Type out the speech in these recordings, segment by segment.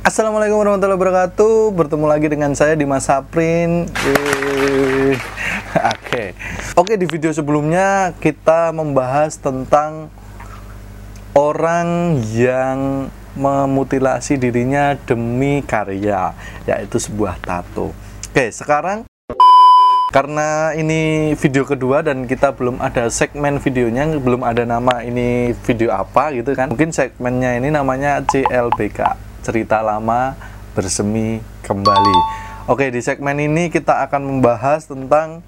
Assalamualaikum warahmatullahi wabarakatuh. Bertemu lagi dengan saya di Mas Saprin. Oke. Oke, di video sebelumnya kita membahas tentang orang yang memutilasi dirinya demi karya, yaitu sebuah tato. Oke, sekarang karena ini video kedua dan kita belum ada segmen videonya, belum ada nama ini video apa gitu kan. Mungkin segmennya ini namanya CLBK, cerita lama bersemi kembali. Oke, di segmen ini kita akan membahas tentang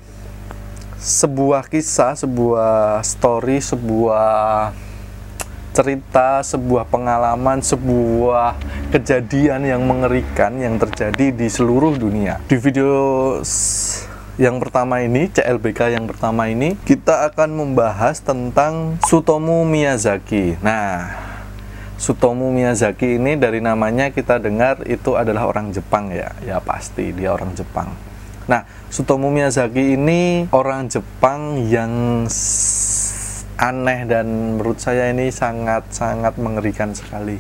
sebuah kisah, sebuah story, sebuah cerita, sebuah pengalaman, sebuah kejadian yang mengerikan yang terjadi di seluruh dunia. Di video yang pertama ini, CLBK yang pertama ini, kita akan membahas tentang Sutomu Miyazaki. Nah, Sutomu Miyazaki ini dari namanya kita dengar itu adalah orang Jepang ya. Ya pasti dia orang Jepang. Nah, Sutomu Miyazaki ini orang Jepang yang aneh dan menurut saya ini sangat-sangat mengerikan sekali.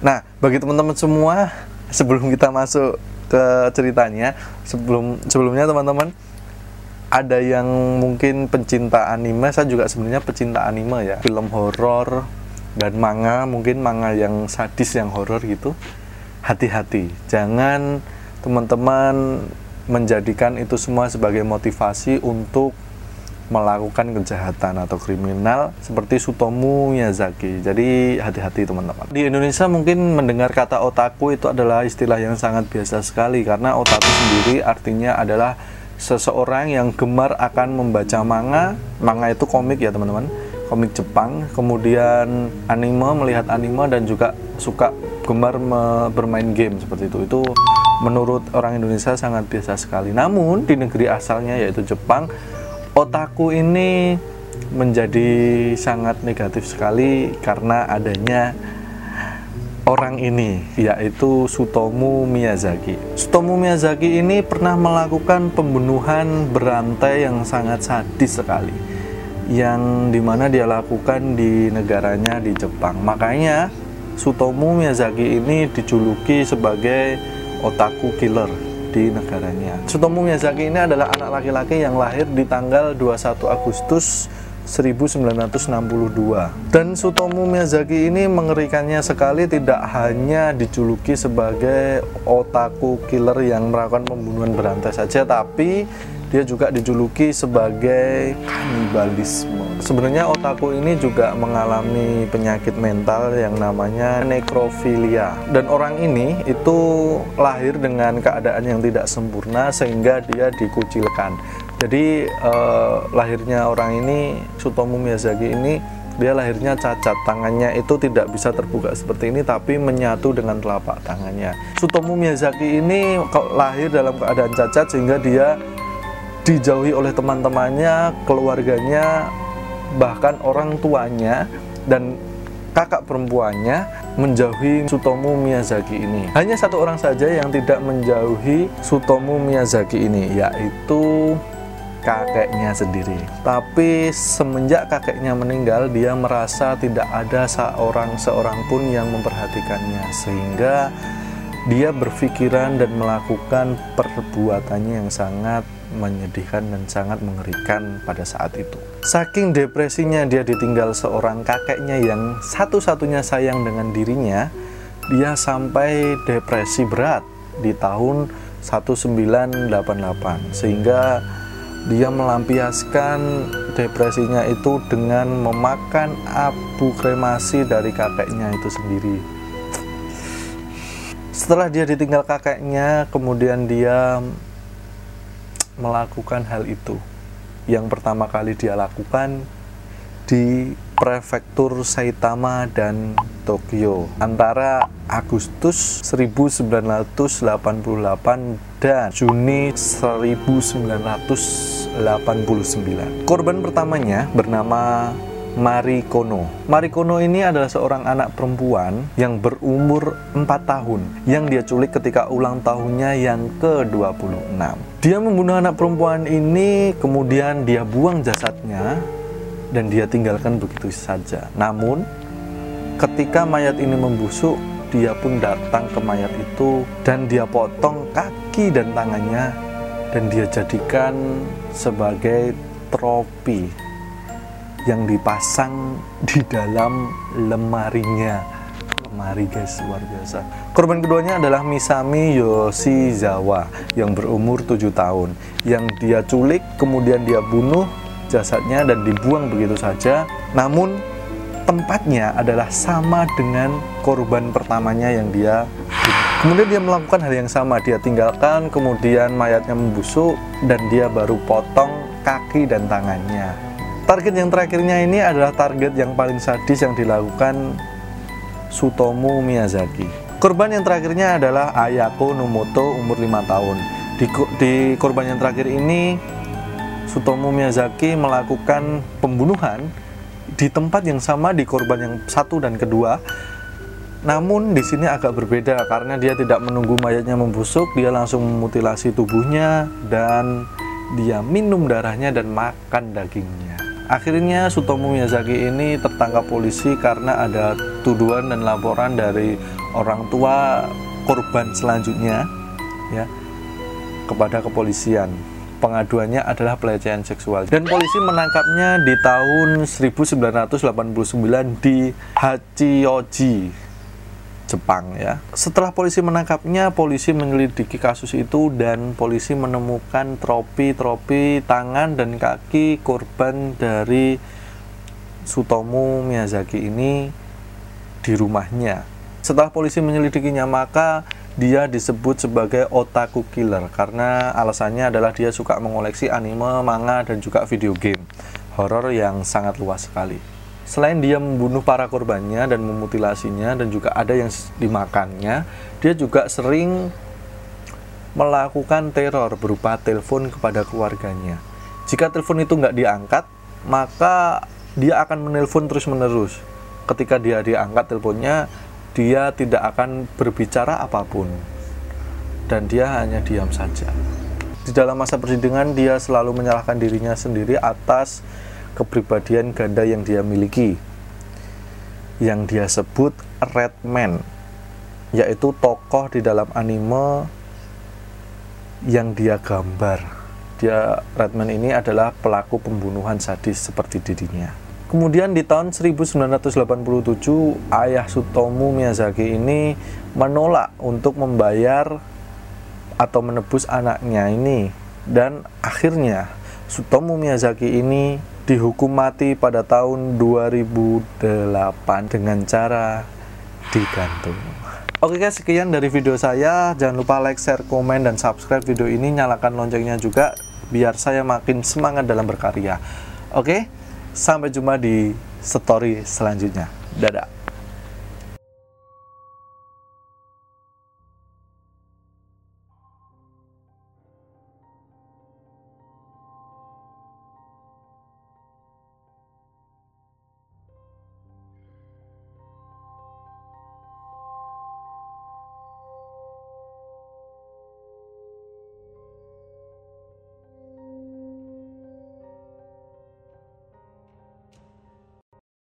Nah, bagi teman-teman semua, sebelum kita masuk ke ceritanya sebelum sebelumnya teman-teman ada yang mungkin pencinta anime saya juga sebenarnya pecinta anime ya film horor dan manga mungkin manga yang sadis yang horor gitu hati-hati jangan teman-teman menjadikan itu semua sebagai motivasi untuk melakukan kejahatan atau kriminal seperti Sutomu Miyazaki. Jadi hati-hati teman-teman. Di Indonesia mungkin mendengar kata otaku itu adalah istilah yang sangat biasa sekali karena otaku sendiri artinya adalah seseorang yang gemar akan membaca manga. Manga itu komik ya teman-teman. Komik Jepang, kemudian anime, melihat anime dan juga suka gemar bermain game seperti itu. Itu menurut orang Indonesia sangat biasa sekali. Namun di negeri asalnya yaitu Jepang otaku ini menjadi sangat negatif sekali karena adanya orang ini yaitu Sutomu Miyazaki. Sutomu Miyazaki ini pernah melakukan pembunuhan berantai yang sangat sadis sekali yang di mana dia lakukan di negaranya di Jepang. Makanya Sutomu Miyazaki ini dijuluki sebagai otaku killer di negaranya. Sutomo Miyazaki ini adalah anak laki-laki yang lahir di tanggal 21 Agustus 1962. Dan Sutomo Miyazaki ini mengerikannya sekali tidak hanya dijuluki sebagai otaku killer yang melakukan pembunuhan berantai saja, tapi dia juga dijuluki sebagai kanibalisme. Sebenarnya otaku ini juga mengalami penyakit mental yang namanya nekrofilia. Dan orang ini itu lahir dengan keadaan yang tidak sempurna sehingga dia dikucilkan. Jadi eh, lahirnya orang ini Sutomo Miyazaki ini dia lahirnya cacat tangannya itu tidak bisa terbuka seperti ini tapi menyatu dengan telapak tangannya Sutomo Miyazaki ini lahir dalam keadaan cacat sehingga dia dijauhi oleh teman-temannya, keluarganya, bahkan orang tuanya dan kakak perempuannya menjauhi Sutomu Miyazaki ini. Hanya satu orang saja yang tidak menjauhi Sutomu Miyazaki ini, yaitu kakeknya sendiri. Tapi semenjak kakeknya meninggal, dia merasa tidak ada seorang seorang pun yang memperhatikannya, sehingga dia berpikiran dan melakukan perbuatannya yang sangat menyedihkan dan sangat mengerikan pada saat itu. Saking depresinya dia ditinggal seorang kakeknya yang satu-satunya sayang dengan dirinya, dia sampai depresi berat di tahun 1988 sehingga dia melampiaskan depresinya itu dengan memakan abu kremasi dari kakeknya itu sendiri. Setelah dia ditinggal kakeknya, kemudian dia melakukan hal itu. Yang pertama kali dia lakukan di prefektur Saitama dan Tokyo antara Agustus 1988 dan Juni 1989. Korban pertamanya bernama Marikono. Marikono ini adalah seorang anak perempuan yang berumur 4 tahun yang dia culik ketika ulang tahunnya yang ke-26. Dia membunuh anak perempuan ini, kemudian dia buang jasadnya dan dia tinggalkan begitu saja. Namun, ketika mayat ini membusuk, dia pun datang ke mayat itu dan dia potong kaki dan tangannya dan dia jadikan sebagai tropi yang dipasang di dalam lemarinya. Lemari guys luar biasa. Korban keduanya adalah Misami Yoshizawa yang berumur 7 tahun. Yang dia culik kemudian dia bunuh jasadnya dan dibuang begitu saja. Namun tempatnya adalah sama dengan korban pertamanya yang dia Kemudian dia melakukan hal yang sama, dia tinggalkan, kemudian mayatnya membusuk dan dia baru potong kaki dan tangannya. Target yang terakhirnya ini adalah target yang paling sadis yang dilakukan Sutomu Miyazaki. Korban yang terakhirnya adalah Ayako Nomoto umur 5 tahun. Di, di korban yang terakhir ini Sutomu Miyazaki melakukan pembunuhan di tempat yang sama di korban yang satu dan kedua namun di sini agak berbeda karena dia tidak menunggu mayatnya membusuk, dia langsung memutilasi tubuhnya dan dia minum darahnya dan makan dagingnya. Akhirnya Sutomo Miyazaki ini tertangkap polisi karena ada tuduhan dan laporan dari orang tua korban selanjutnya ya kepada kepolisian. Pengaduannya adalah pelecehan seksual dan polisi menangkapnya di tahun 1989 di Hachioji Jepang ya. Setelah polisi menangkapnya, polisi menyelidiki kasus itu dan polisi menemukan tropi-tropi tangan dan kaki korban dari Sutomu Miyazaki ini di rumahnya. Setelah polisi menyelidikinya, maka dia disebut sebagai otaku killer karena alasannya adalah dia suka mengoleksi anime, manga, dan juga video game horor yang sangat luas sekali. Selain dia membunuh para korbannya dan memutilasinya dan juga ada yang dimakannya, dia juga sering melakukan teror berupa telepon kepada keluarganya. Jika telepon itu nggak diangkat, maka dia akan menelpon terus-menerus. Ketika dia diangkat teleponnya, dia tidak akan berbicara apa pun. Dan dia hanya diam saja. Di dalam masa persidangan, dia selalu menyalahkan dirinya sendiri atas kepribadian ganda yang dia miliki yang dia sebut Redman yaitu tokoh di dalam anime yang dia gambar. Dia Redman ini adalah pelaku pembunuhan sadis seperti dirinya. Kemudian di tahun 1987 ayah Sutomu Miyazaki ini menolak untuk membayar atau menebus anaknya ini. Dan akhirnya Sutomu Miyazaki ini dihukum mati pada tahun 2008 dengan cara digantung. Oke guys, sekian dari video saya. Jangan lupa like, share, komen, dan subscribe video ini. Nyalakan loncengnya juga biar saya makin semangat dalam berkarya. Oke, sampai jumpa di story selanjutnya. Dadah.